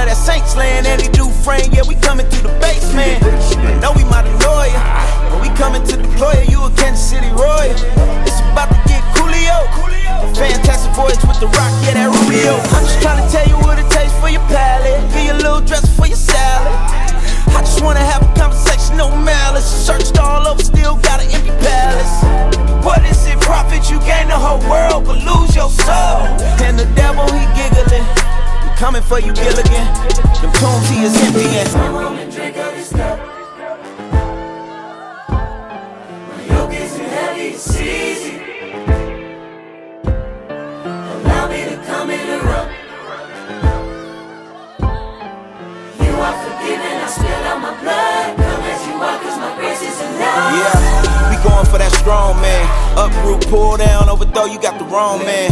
of that Saints land. Eddie Dufresne, yeah, we coming through the basement. Know we might annoy ya, but we coming to deploy. You a Kansas City Royal. It's for you, Gilligan. Them tombs he is emptying. Come home and drink of this cup. My yoke isn't heavy, it's easy. Allow me to come interrupt. You are forgiven, I spill out my blood. Yeah, we going for that strong man. Uproot, pull down, overthrow, you got the wrong man.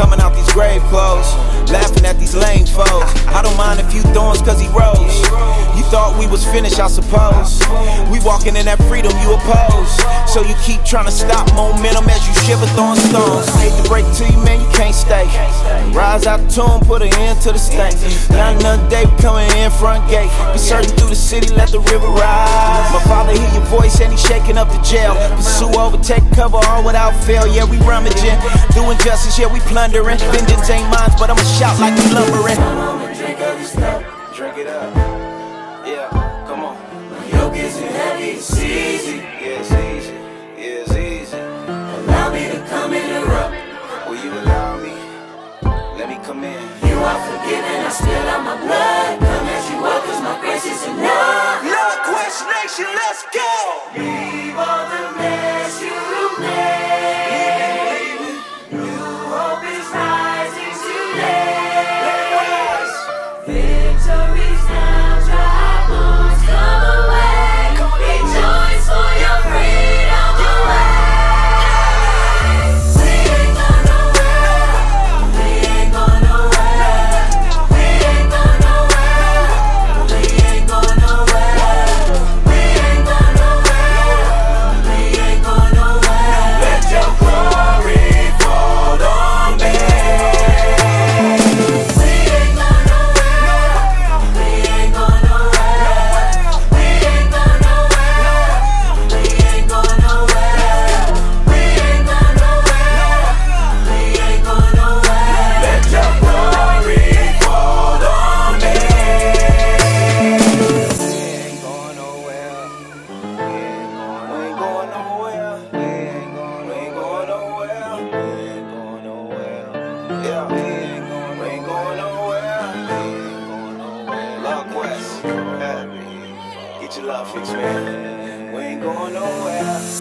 Coming out these grave clothes, laughing at these lame foes. I don't mind a few thorns cause he rose. You thought we was finished, I suppose. We walking in that freedom you oppose. So you keep trying to stop momentum as you shiver throwing stones. Hate to break to you, man. Rise out tomb, put an end to the stank. Not another day, we coming in front gate. Be surging through the city, let the river rise. My father hear your voice and he shaking up the jail. Pursue, overtake, cover all without fail. Yeah, we rummaging. Doing justice, yeah, we plundering. Vengeance ain't mine, but I'ma shout like we lumbering. Come home and drink of this. Drink it up. Yeah, come on. My yoke isn't heavy, it's easy. Yeah, it's easy. Yeah, it's easy. Allow me to come interrupt. Will you allow me? Let me come in. You are forgiven, I spill out my blood. Come as you are, Get your love fix, man. We ain't going nowhere.